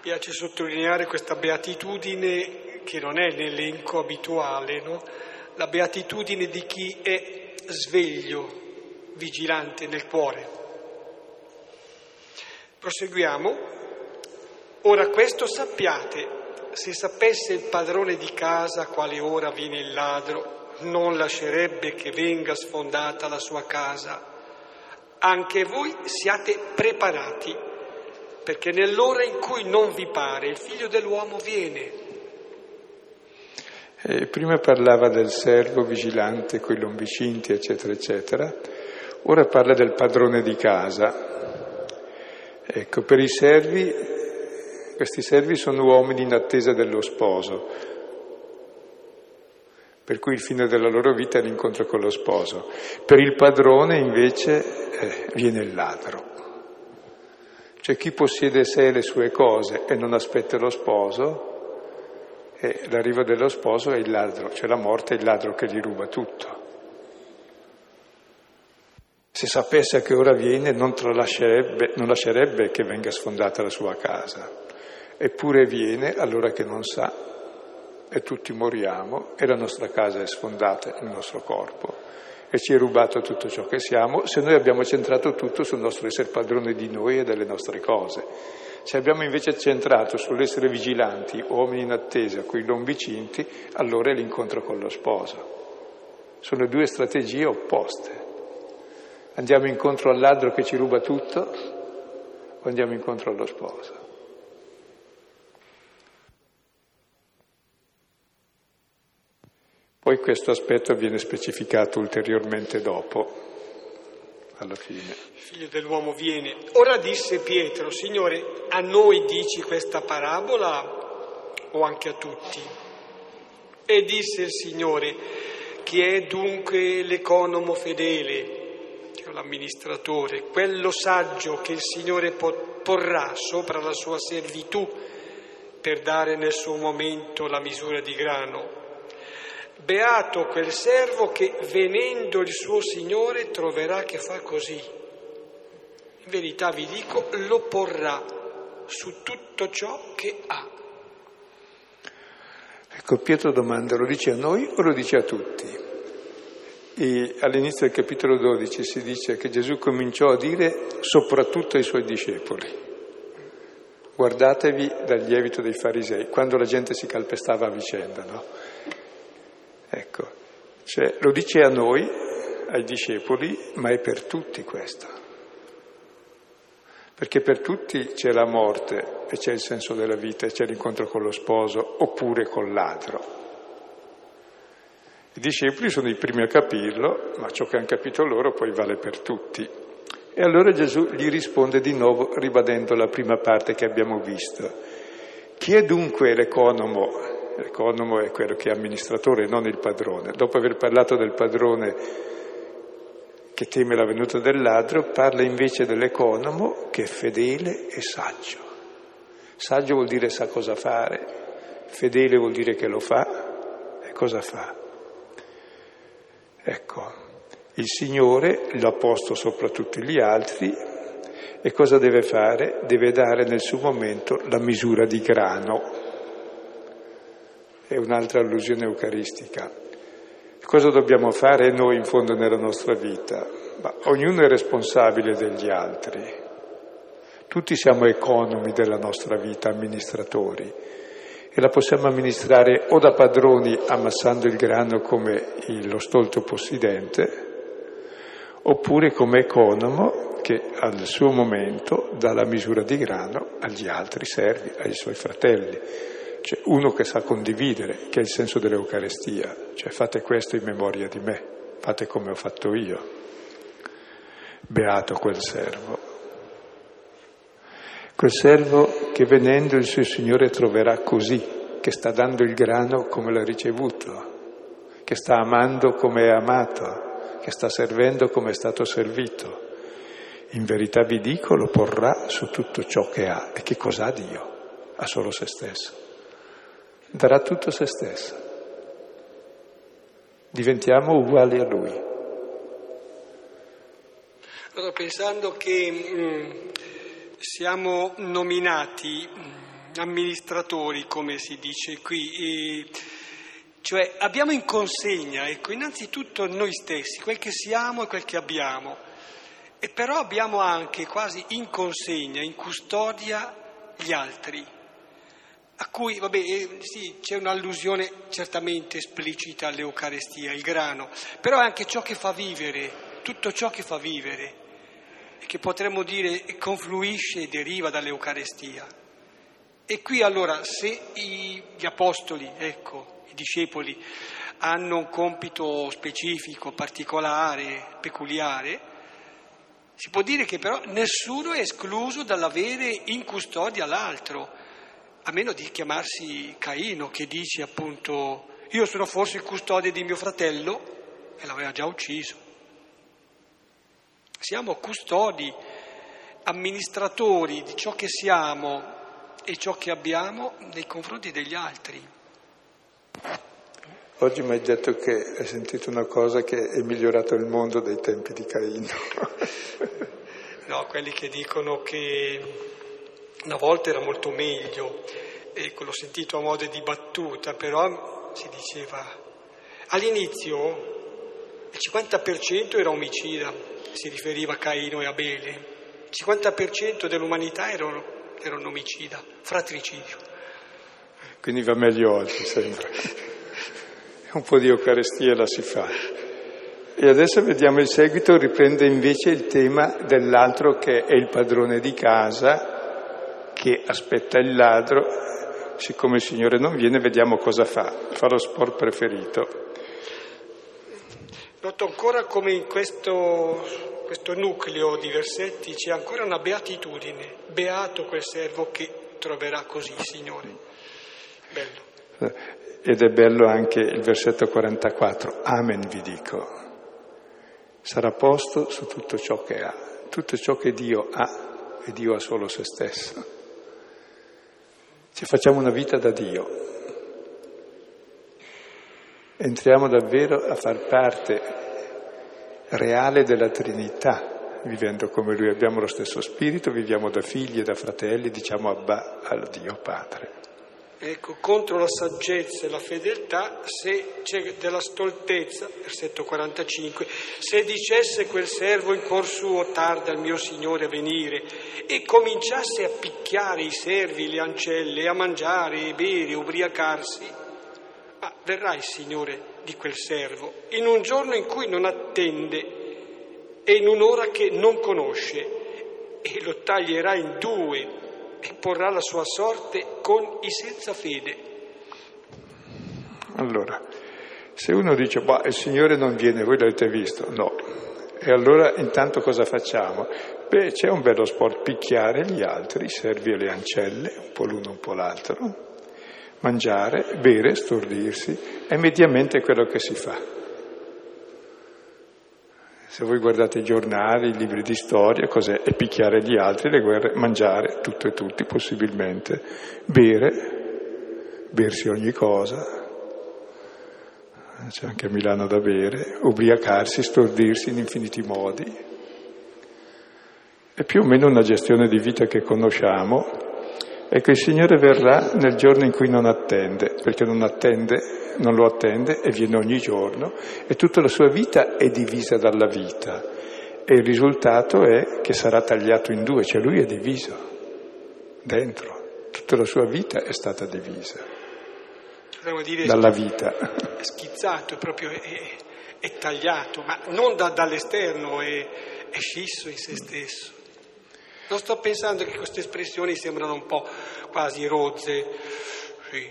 Piace sottolineare questa beatitudine che non è l'elenco abituale, no? La beatitudine di chi è sveglio, vigilante nel cuore. Proseguiamo. Ora questo sappiate, se sapesse il padrone di casa a quale ora viene il ladro, non lascerebbe che venga sfondata la sua casa. Anche voi siate preparati, perché nell'ora in cui non vi pare il figlio dell'uomo viene. E prima parlava del servo vigilante con i lombicinti, eccetera, eccetera. Ora parla del padrone di casa. Ecco, per i servi, questi servi sono uomini in attesa dello sposo, per cui il fine della loro vita è l'incontro con lo sposo. Per il padrone invece eh, viene il ladro. Cioè chi possiede sé le sue cose e non aspetta lo sposo, e l'arrivo dello sposo è il ladro, cioè la morte è il ladro che gli ruba tutto. Se sapesse che ora viene non, non lascerebbe che venga sfondata la sua casa, eppure viene allora che non sa e tutti moriamo e la nostra casa è sfondata, il nostro corpo e ci è rubato tutto ciò che siamo se noi abbiamo centrato tutto sul nostro essere padrone di noi e delle nostre cose. Se abbiamo invece centrato sull'essere vigilanti, uomini in attesa, con i lombicinti, allora è l'incontro con lo sposo. Sono due strategie opposte. Andiamo incontro al ladro che ci ruba tutto o andiamo incontro allo sposo? Poi questo aspetto viene specificato ulteriormente dopo, alla fine. Figlio dell'uomo viene. Ora disse Pietro, Signore, a noi dici questa parabola o anche a tutti? E disse il Signore, chi è dunque l'economo fedele, cioè l'amministratore, quello saggio che il Signore porrà sopra la sua servitù per dare nel suo momento la misura di grano? Beato quel servo che venendo il suo Signore troverà che fa così. In verità vi dico, lo porrà su tutto ciò che ha. Ecco, Pietro domanda, lo dice a noi o lo dice a tutti? E all'inizio del capitolo 12 si dice che Gesù cominciò a dire soprattutto ai suoi discepoli, guardatevi dal lievito dei farisei, quando la gente si calpestava a vicenda, no? Ecco, cioè, lo dice a noi, ai discepoli, ma è per tutti questo. Perché per tutti c'è la morte e c'è il senso della vita e c'è l'incontro con lo sposo oppure col ladro. I discepoli sono i primi a capirlo, ma ciò che hanno capito loro poi vale per tutti. E allora Gesù gli risponde di nuovo ribadendo la prima parte che abbiamo visto. Chi è dunque l'economo L'economo è quello che è amministratore, non il padrone. Dopo aver parlato del padrone che teme la venuta del ladro, parla invece dell'economo che è fedele e saggio. Saggio vuol dire sa cosa fare, fedele vuol dire che lo fa e cosa fa. Ecco, il Signore l'ha posto sopra tutti gli altri e cosa deve fare? Deve dare nel suo momento la misura di grano è un'altra allusione eucaristica. Cosa dobbiamo fare noi in fondo nella nostra vita? Ma ognuno è responsabile degli altri. Tutti siamo economi della nostra vita, amministratori, e la possiamo amministrare o da padroni ammassando il grano come lo stolto possidente, oppure come economo che al suo momento dà la misura di grano agli altri servi, ai suoi fratelli. Cioè uno che sa condividere, che è il senso dell'Eucarestia, cioè fate questo in memoria di me, fate come ho fatto io. Beato quel servo. Quel servo che venendo il suo Signore troverà così, che sta dando il grano come l'ha ricevuto, che sta amando come è amato, che sta servendo come è stato servito. In verità vi dico, lo porrà su tutto ciò che ha. E che cosa ha Dio? Ha solo se stesso darà tutto se stesso. Diventiamo uguali a Lui. Allora, pensando che mh, mm, siamo nominati mh, mm, amministratori, come si dice qui, e, cioè abbiamo in consegna, ecco, innanzitutto noi stessi, quel che siamo e quel che abbiamo, e però abbiamo anche quasi in consegna, in custodia gli altri a cui, vabbè, eh, sì, c'è un'allusione certamente esplicita all'Eucarestia, il grano, però è anche ciò che fa vivere, tutto ciò che fa vivere, e che potremmo dire confluisce e deriva dall'Eucarestia. E qui allora, se gli apostoli, ecco, i discepoli hanno un compito specifico, particolare, peculiare, si può dire che però nessuno è escluso dall'avere in custodia l'altro, a meno di chiamarsi Caino che dice appunto io sono forse il custode di mio fratello e l'aveva già ucciso. Siamo custodi, amministratori di ciò che siamo e ciò che abbiamo nei confronti degli altri. Oggi mi hai detto che hai sentito una cosa che è migliorato il mondo dai tempi di Caino. no, quelli che dicono che una volta era molto meglio, ecco, l'ho sentito a modo di battuta, però si diceva all'inizio il 50% era omicida, si riferiva a Caino e Abele, il 50% dell'umanità erano, erano omicida, fratricidio. Quindi va meglio oggi, sembra un po' di Eucaristia la si fa. E adesso vediamo il seguito, riprende invece il tema dell'altro che è il padrone di casa, che aspetta il ladro. Siccome il Signore non viene, vediamo cosa fa. Fa lo sport preferito. Noto ancora come in questo, questo nucleo di versetti c'è ancora una beatitudine. Beato quel servo che troverà così, Signore. Bello. Ed è bello anche il versetto 44, Amen vi dico, sarà posto su tutto ciò che ha, tutto ciò che Dio ha e Dio ha solo se stesso. Ci facciamo una vita da Dio, entriamo davvero a far parte reale della Trinità, vivendo come Lui, abbiamo lo stesso spirito, viviamo da figli e da fratelli, diciamo Abba al Dio Padre. Ecco, contro la saggezza e la fedeltà, se c'è della stoltezza, versetto 45, se dicesse quel servo in cuor suo tarda il mio Signore a venire e cominciasse a picchiare i servi, le ancelle, a mangiare e bere, ubriacarsi, ma verrà il Signore di quel servo in un giorno in cui non attende e in un'ora che non conosce e lo taglierà in due porrà la sua sorte con i senza fede. Allora, se uno dice, bah, il Signore non viene, voi l'avete visto? No. E allora intanto cosa facciamo? Beh, c'è un bello sport, picchiare gli altri, servi e le ancelle, un po' l'uno, un po' l'altro, mangiare, bere, stordirsi, è mediamente quello che si fa. Se voi guardate i giornali, i libri di storia, cos'è? È picchiare gli altri, le guerre, mangiare tutto e tutti possibilmente, bere, bersi ogni cosa, c'è anche a Milano da bere, ubriacarsi, stordirsi in infiniti modi. È più o meno una gestione di vita che conosciamo e che il Signore verrà nel giorno in cui non attende, perché non attende non lo attende e viene ogni giorno e tutta la sua vita è divisa dalla vita e il risultato è che sarà tagliato in due, cioè lui è diviso dentro, tutta la sua vita è stata divisa dire, dalla vita. È schizzato, proprio è, è tagliato, ma non da, dall'esterno, è, è scisso in se stesso. Non sto pensando che queste espressioni sembrano un po' quasi rozze, sì,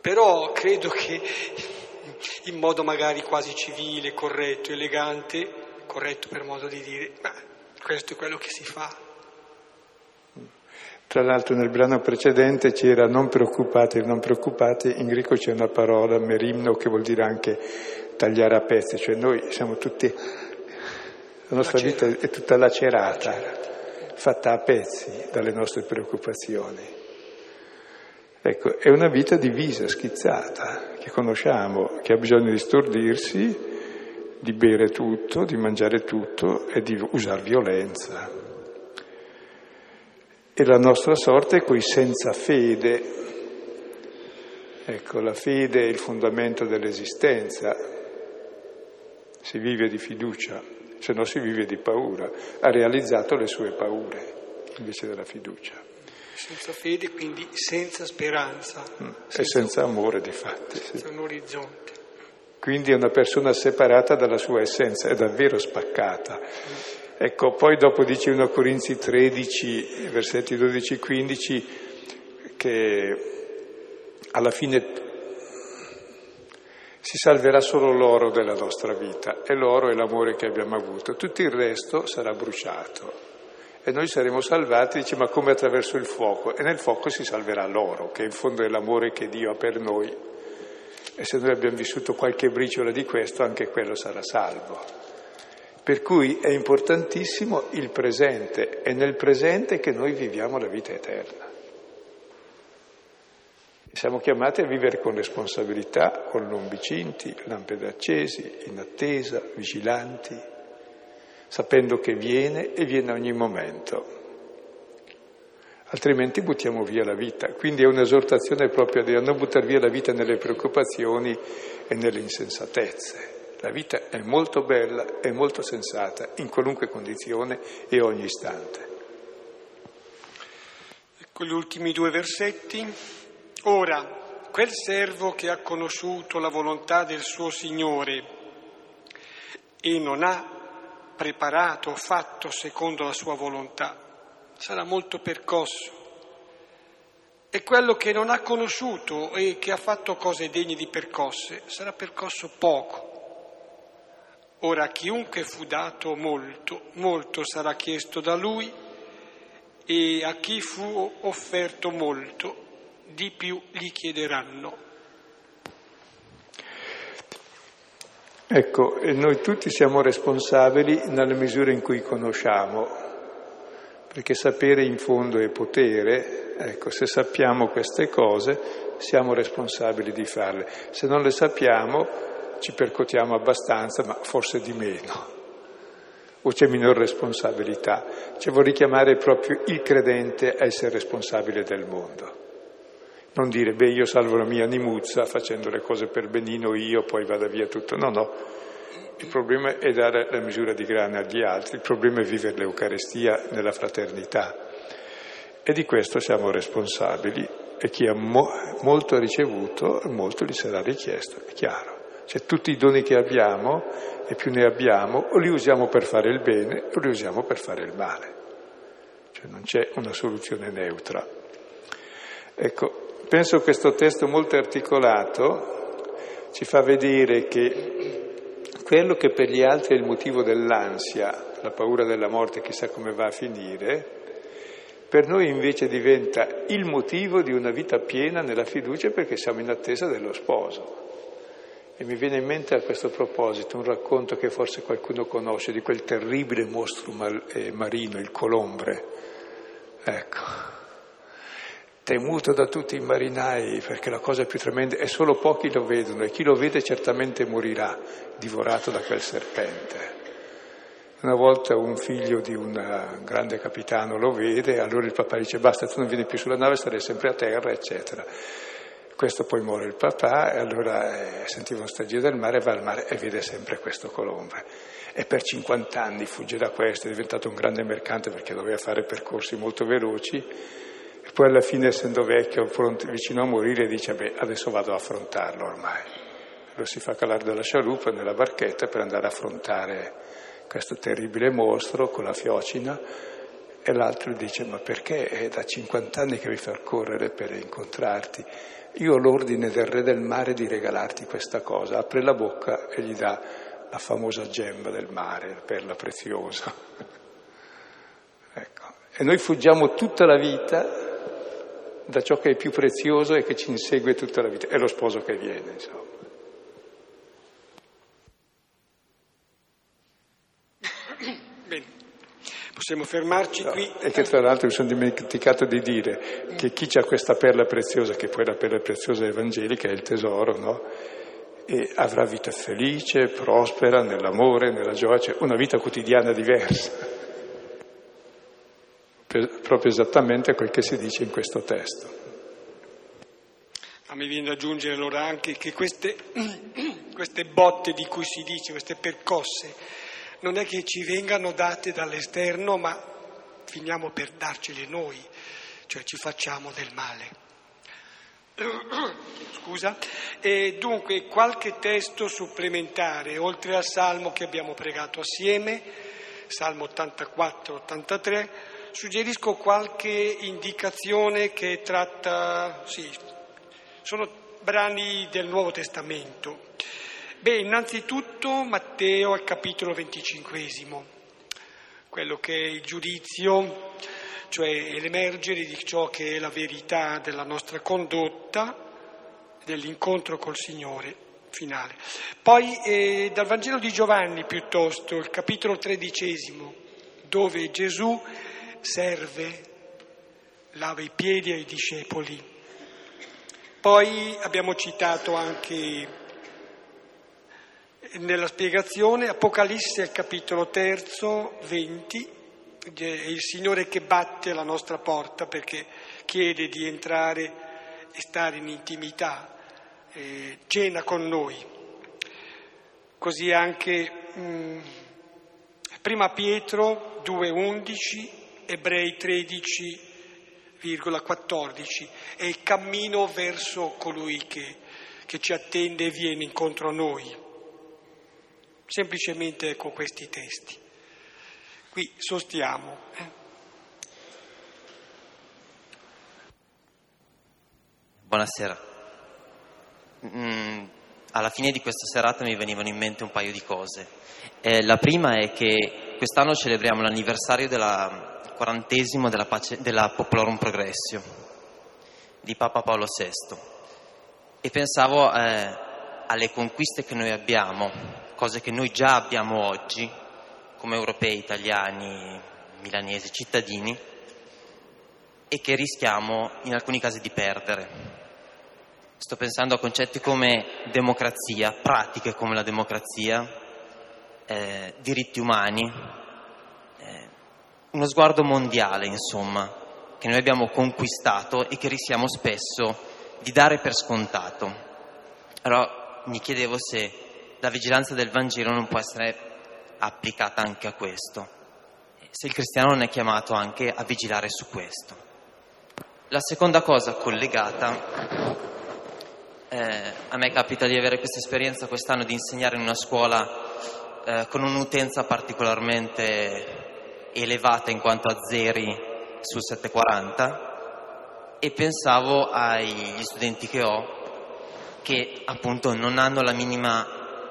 però credo che in modo magari quasi civile, corretto, elegante, corretto per modo di dire, ma questo è quello che si fa. Tra l'altro nel brano precedente c'era non preoccupate, non preoccupate, in greco c'è una parola, merimno, che vuol dire anche tagliare a pezzi, cioè noi siamo tutti, la nostra vita è tutta lacerata, fatta a pezzi dalle nostre preoccupazioni. Ecco, è una vita divisa, schizzata, che conosciamo, che ha bisogno di stordirsi, di bere tutto, di mangiare tutto e di usare violenza. E la nostra sorte è qui senza fede. Ecco, la fede è il fondamento dell'esistenza. Si vive di fiducia, se no si vive di paura. Ha realizzato le sue paure invece della fiducia senza fede, quindi senza speranza. Mm. Senza, e senza amore, di fatti. Senza sì. un orizzonte. Quindi è una persona separata dalla sua essenza, è davvero spaccata. Mm. Ecco, poi dopo dice 1 Corinzi 13, versetti 12 e 15, che alla fine si salverà solo l'oro della nostra vita e l'oro è l'amore che abbiamo avuto, tutto il resto sarà bruciato e noi saremo salvati, dice, ma come attraverso il fuoco? E nel fuoco si salverà l'oro, che in fondo è l'amore che Dio ha per noi. E se noi abbiamo vissuto qualche briciola di questo, anche quello sarà salvo. Per cui è importantissimo il presente, è nel presente che noi viviamo la vita eterna. Siamo chiamati a vivere con responsabilità, con lombi cinti, lampade accesi, in attesa, vigilanti, sapendo che viene e viene a ogni momento. Altrimenti buttiamo via la vita. Quindi è un'esortazione proprio di non buttare via la vita nelle preoccupazioni e nelle insensatezze. La vita è molto bella e molto sensata in qualunque condizione e ogni istante. Ecco gli ultimi due versetti. Ora, quel servo che ha conosciuto la volontà del suo Signore e non ha preparato, fatto secondo la sua volontà, sarà molto percosso. E quello che non ha conosciuto e che ha fatto cose degne di percosse sarà percosso poco. Ora chiunque fu dato molto, molto sarà chiesto da lui e a chi fu offerto molto, di più gli chiederanno. Ecco, noi tutti siamo responsabili nella misura in cui conosciamo, perché sapere in fondo è potere, ecco, se sappiamo queste cose siamo responsabili di farle, se non le sappiamo ci percotiamo abbastanza, ma forse di meno, o c'è minor responsabilità. Cioè vuol richiamare proprio il credente a essere responsabile del mondo. Non dire, beh, io salvo la mia animuzza facendo le cose per benino io, poi vada via tutto. No, no. Il problema è dare la misura di grane agli altri, il problema è vivere l'Eucarestia nella fraternità. E di questo siamo responsabili. E chi ha mo- molto ricevuto, molto gli sarà richiesto, è chiaro. Cioè tutti i doni che abbiamo, e più ne abbiamo, o li usiamo per fare il bene o li usiamo per fare il male. Cioè non c'è una soluzione neutra. Ecco, Penso questo testo molto articolato ci fa vedere che quello che per gli altri è il motivo dell'ansia, la paura della morte, chissà come va a finire, per noi invece diventa il motivo di una vita piena nella fiducia perché siamo in attesa dello sposo. E mi viene in mente a questo proposito un racconto che forse qualcuno conosce di quel terribile mostro eh, marino, il colombre. Ecco, temuto da tutti i marinai perché la cosa più tremenda è solo pochi lo vedono e chi lo vede certamente morirà divorato da quel serpente. Una volta un figlio di un grande capitano lo vede allora il papà dice basta, tu non vieni più sulla nave, sarai sempre a terra, eccetera. Questo poi muore il papà e allora eh, sentiva uno stagio del mare, va al mare e vede sempre questo colombre. E per 50 anni fugge da questo, è diventato un grande mercante perché doveva fare percorsi molto veloci poi alla fine, essendo vecchio, vicino a morire, dice, beh, adesso vado a affrontarlo ormai. Lo si fa calare dalla scialuppa nella barchetta per andare a affrontare questo terribile mostro con la fiocina e l'altro dice, ma perché è da 50 anni che mi fa correre per incontrarti? Io ho l'ordine del re del mare di regalarti questa cosa. Apre la bocca e gli dà la famosa gemma del mare, la perla preziosa. ecco. E noi fuggiamo tutta la vita da ciò che è più prezioso e che ci insegue tutta la vita, è lo sposo che viene, insomma. Possiamo fermarci no, qui. E che tra l'altro mi sono dimenticato di dire che chi ha questa perla preziosa, che poi è la perla preziosa evangelica, è il tesoro, no? E avrà vita felice, prospera, nell'amore, nella gioia, cioè una vita quotidiana diversa proprio esattamente quel che si dice in questo testo. Ma mi viene da aggiungere allora anche che queste, queste botte di cui si dice, queste percosse, non è che ci vengano date dall'esterno, ma finiamo per darcele noi, cioè ci facciamo del male. Scusa. E dunque qualche testo supplementare, oltre al salmo che abbiamo pregato assieme, Salmo 84-83, suggerisco qualche indicazione che tratta, sì, sono brani del Nuovo Testamento. Beh, innanzitutto Matteo al capitolo venticinquesimo, quello che è il giudizio, cioè l'emergere di ciò che è la verità della nostra condotta, dell'incontro col Signore finale. Poi eh, dal Vangelo di Giovanni piuttosto, il capitolo tredicesimo, dove Gesù serve, lava i piedi ai discepoli. Poi abbiamo citato anche nella spiegazione, Apocalisse al capitolo terzo, 20, è il Signore che batte alla nostra porta perché chiede di entrare e stare in intimità, eh, cena con noi. Così anche mh, mm, prima Pietro 2,11, Ebrei 13,14, è il cammino verso colui che, che ci attende e viene incontro a noi semplicemente con questi testi. Qui sostiamo. Eh. Buonasera. Mm, alla fine di questa serata mi venivano in mente un paio di cose. Eh, la prima è che quest'anno celebriamo l'anniversario della quarantesimo della, pace, della Popolorum Progressio di Papa Paolo VI e pensavo eh, alle conquiste che noi abbiamo cose che noi già abbiamo oggi come europei, italiani, milanesi, cittadini e che rischiamo in alcuni casi di perdere. Sto pensando a concetti come democrazia, pratiche come la democrazia, eh, diritti umani, eh, uno sguardo mondiale, insomma, che noi abbiamo conquistato e che rischiamo spesso di dare per scontato. Allora mi chiedevo se la vigilanza del Vangelo non può essere applicata anche a questo, se il cristiano non è chiamato anche a vigilare su questo. La seconda cosa collegata, eh, a me capita di avere questa esperienza quest'anno di insegnare in una scuola eh, con un'utenza particolarmente elevata in quanto a zeri sul 740 e pensavo agli studenti che ho che appunto non hanno la minima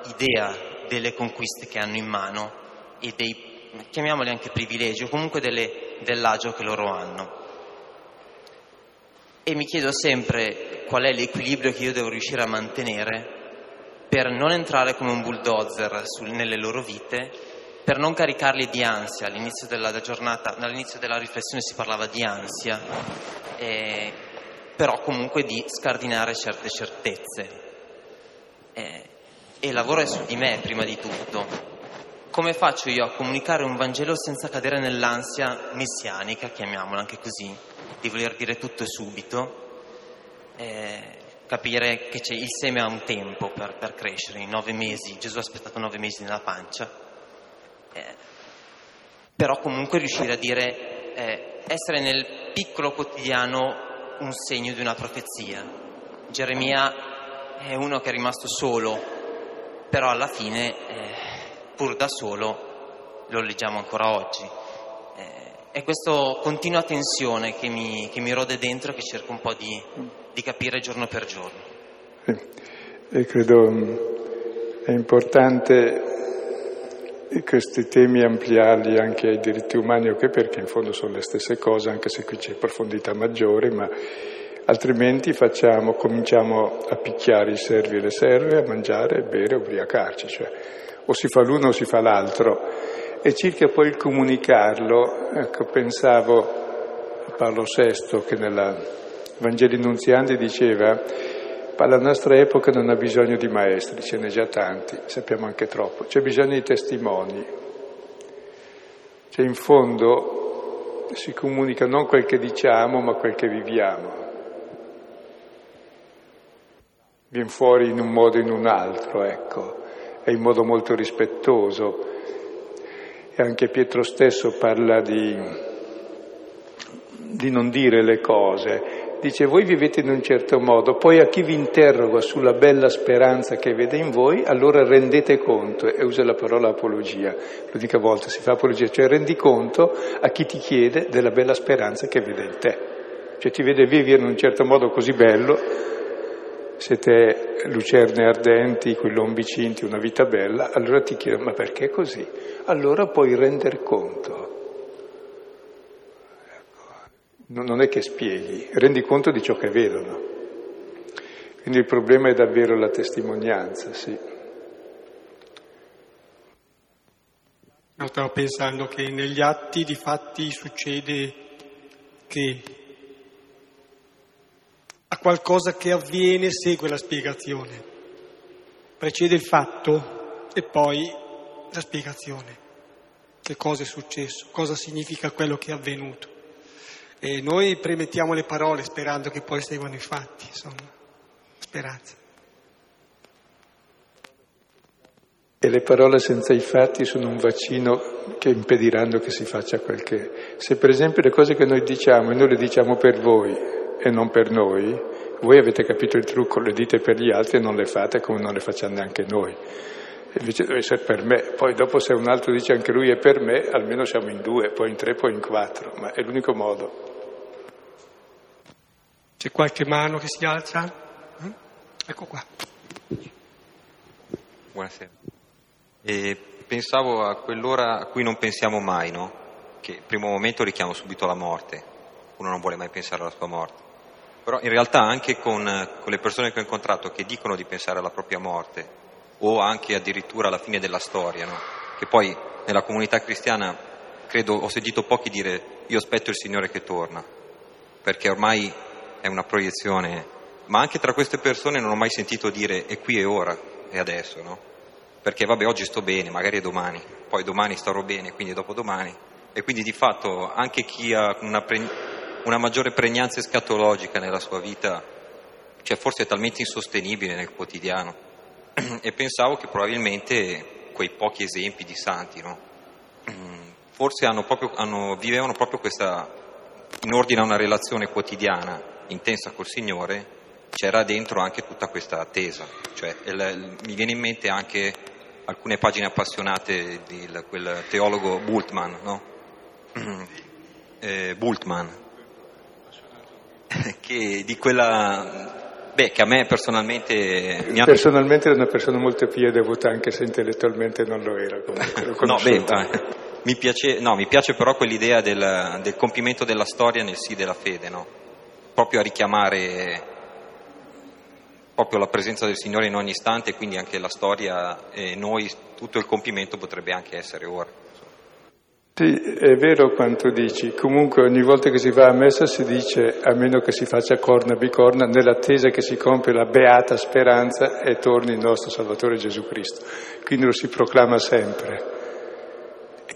idea delle conquiste che hanno in mano e dei, chiamiamoli anche privilegi, o comunque delle, dell'agio che loro hanno. E mi chiedo sempre qual è l'equilibrio che io devo riuscire a mantenere per non entrare come un bulldozer sul, nelle loro vite, per non caricarli di ansia. All'inizio della giornata, all'inizio della riflessione si parlava di ansia, eh, però comunque di scardinare certe certezze. Eh, e è su di me prima di tutto. Come faccio io a comunicare un Vangelo senza cadere nell'ansia messianica, chiamiamola anche così, di voler dire tutto subito, eh, capire che il seme ha un tempo per, per, crescere, in nove mesi, Gesù ha aspettato nove mesi nella pancia, eh, però comunque riuscire a dire, eh, essere nel piccolo quotidiano un segno di una profezia. Geremia è uno che è rimasto solo però alla fine, eh, pur da solo, lo leggiamo ancora oggi. Eh, è questa continua tensione che mi, che mi, rode dentro che cerco un po' di, di capire giorno per giorno. E credo mm, è importante questi temi ampliarli anche ai diritti umani, okay, perché in fondo sono le stesse cose, anche se qui c'è profondità maggiore, ma altrimenti facciamo, cominciamo a picchiare i servi e le serve, a mangiare, a bere, a ubriacarci, cioè o si fa l'uno o si fa l'altro. E circa poi il comunicarlo, ecco, pensavo a Paolo VI che nella Vangeli Nunzianti diceva la nostra epoca non ha bisogno di maestri, ce n'è già tanti, sappiamo anche troppo, c'è bisogno di testimoni. Cioè in fondo si comunica non quel che diciamo, ma quel che viviamo. viene fuori in un modo o in un altro, ecco, è in modo molto rispettoso. E anche Pietro stesso parla di, di non dire le cose. Dice, voi vivete in un certo modo, poi a chi vi interroga sulla bella speranza che vede in voi, allora rendete conto, e usa la parola apologia, lo dico a volte, si fa apologia, cioè rendi conto a chi ti chiede della bella speranza che vede in te. Cioè ti vede vivere in un certo modo così bello, siete lucerne ardenti, quei lombi cinti, una vita bella, allora ti chiedo, ma perché così? Allora puoi render conto. Ecco. Non è che spieghi, rendi conto di ciò che vedono. Quindi il problema è davvero la testimonianza, sì. Stavo pensando che negli atti di fatti succede che a qualcosa che avviene segue la spiegazione. Precede il fatto e poi la spiegazione. Che cosa è successo, cosa significa quello che è avvenuto. E noi premettiamo le parole sperando che poi seguano i fatti, insomma, speranza. E le parole senza i fatti sono un vaccino che impediranno che si faccia quel che... Se per esempio le cose che noi diciamo e noi le diciamo per voi e non per noi, voi avete capito il trucco, le dite per gli altri e non le fate come non le facciamo neanche noi. Invece deve essere per me, poi dopo se un altro dice anche lui è per me, almeno siamo in due, poi in tre, poi in quattro, ma è l'unico modo. C'è qualche mano che si alza? Mm? Ecco qua. Buonasera. E pensavo a quell'ora a cui non pensiamo mai, no? Che il primo momento richiamo subito la morte, uno non vuole mai pensare alla sua morte. Però in realtà anche con, con le persone che ho incontrato che dicono di pensare alla propria morte, o anche addirittura alla fine della storia, no? Che poi nella comunità cristiana credo ho sentito pochi dire io aspetto il Signore che torna, perché ormai è una proiezione, ma anche tra queste persone non ho mai sentito dire è qui e ora, è adesso, no? perché vabbè oggi sto bene, magari è domani, poi domani starò bene, quindi dopodomani, e quindi di fatto anche chi ha una, pre- una maggiore pregnanza escatologica nella sua vita, cioè forse è talmente insostenibile nel quotidiano, e pensavo che probabilmente quei pochi esempi di santi, no? forse hanno proprio, hanno, vivevano proprio questa, in ordine a una relazione quotidiana intensa col Signore, c'era dentro anche tutta questa attesa, cioè il, mi viene in mente anche alcune pagine appassionate di quel teologo Bultmann, no? eh, Bultmann, che di quella, beh, che a me personalmente... Mi personalmente è una persona molto più devota, anche se intellettualmente non lo era. Comunque, no, beh, mi, piace, no, mi piace però quell'idea del, del compimento della storia nel sì della fede, no? proprio a richiamare proprio la presenza del Signore in ogni istante, quindi anche la storia e noi, tutto il compimento potrebbe anche essere ora. Sì, è vero quanto dici. Comunque ogni volta che si va a messa si dice, a meno che si faccia corna bicorna, nell'attesa che si compie la beata speranza e torni il nostro Salvatore Gesù Cristo. Quindi lo si proclama sempre,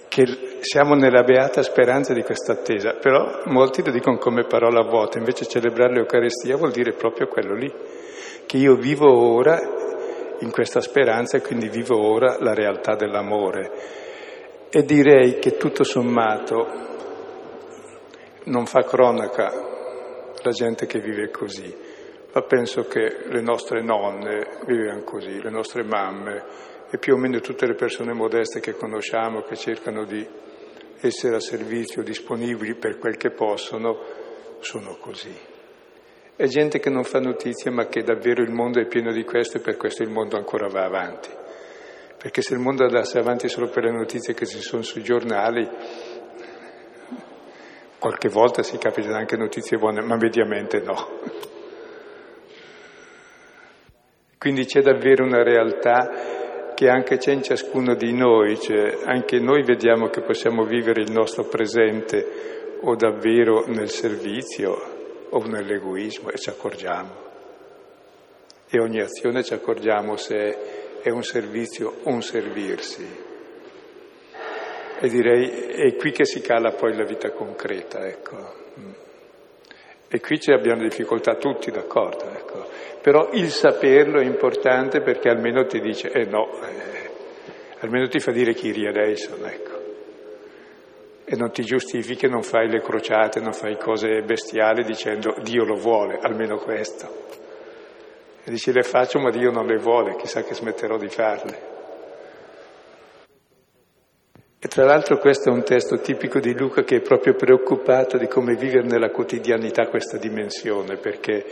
che siamo nella beata speranza di questa attesa. Però molti lo dicono come parola vuota, invece celebrare l'Eucaristia vuol dire proprio quello lì che io vivo ora in questa speranza e quindi vivo ora la realtà dell'amore. E direi che tutto sommato non fa cronaca la gente che vive così, ma penso che le nostre nonne vivevano così, le nostre mamme e più o meno tutte le persone modeste che conosciamo, che cercano di essere a servizio, disponibili per quel che possono, sono così. È gente che non fa notizie, ma che davvero il mondo è pieno di questo e per questo il mondo ancora va avanti. Perché se il mondo andasse avanti solo per le notizie che ci sono sui giornali, qualche volta si capitano anche notizie buone, ma mediamente no. Quindi c'è davvero una realtà che anche c'è in ciascuno di noi, cioè anche noi vediamo che possiamo vivere il nostro presente o davvero nel servizio o nell'egoismo e ci accorgiamo. E ogni azione ci accorgiamo se è un servizio un servirsi. E direi è qui che si cala poi la vita concreta, ecco. E qui abbiamo difficoltà tutti, d'accordo, ecco. Però il saperlo è importante perché almeno ti dice, eh no, eh, almeno ti fa dire chi eleison, ecco e non ti giustifichi, non fai le crociate, non fai cose bestiali dicendo Dio lo vuole, almeno questo. E dici le faccio ma Dio non le vuole, chissà che smetterò di farle. E tra l'altro questo è un testo tipico di Luca che è proprio preoccupato di come vivere nella quotidianità questa dimensione, perché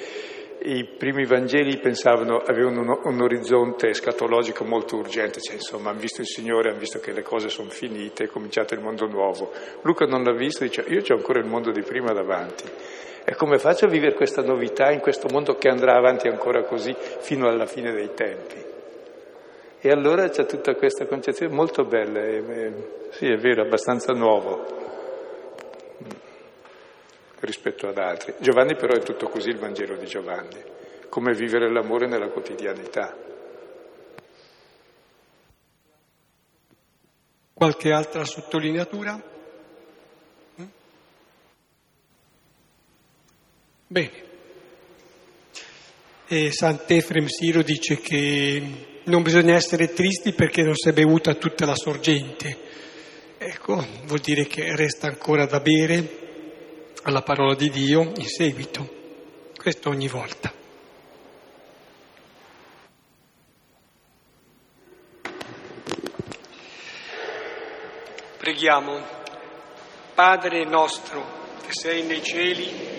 i primi Vangeli pensavano, avevano un, un, orizzonte scatologico molto urgente, cioè insomma hanno visto il Signore, hanno visto che le cose sono finite, è cominciato il mondo nuovo. Luca non l'ha visto, dice io ho ancora il mondo di prima davanti. E come faccio a vivere questa novità in questo mondo che andrà avanti ancora così fino alla fine dei tempi? E allora c'è tutta questa concezione molto bella, è, è, sì è vero, abbastanza nuovo rispetto ad altri. Giovanni però è tutto così il Vangelo di Giovanni, come vivere l'amore nella quotidianità. Qualche altra sottolineatura? Bene. E Sant'Efrem Siro dice che non bisogna essere tristi perché non si è bevuta tutta la sorgente. Ecco, vuol dire che resta ancora da bere alla parola di Dio in seguito. Questo ogni volta. Preghiamo. Padre nostro che sei nei cieli,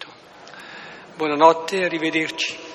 Buonanotte, arrivederci.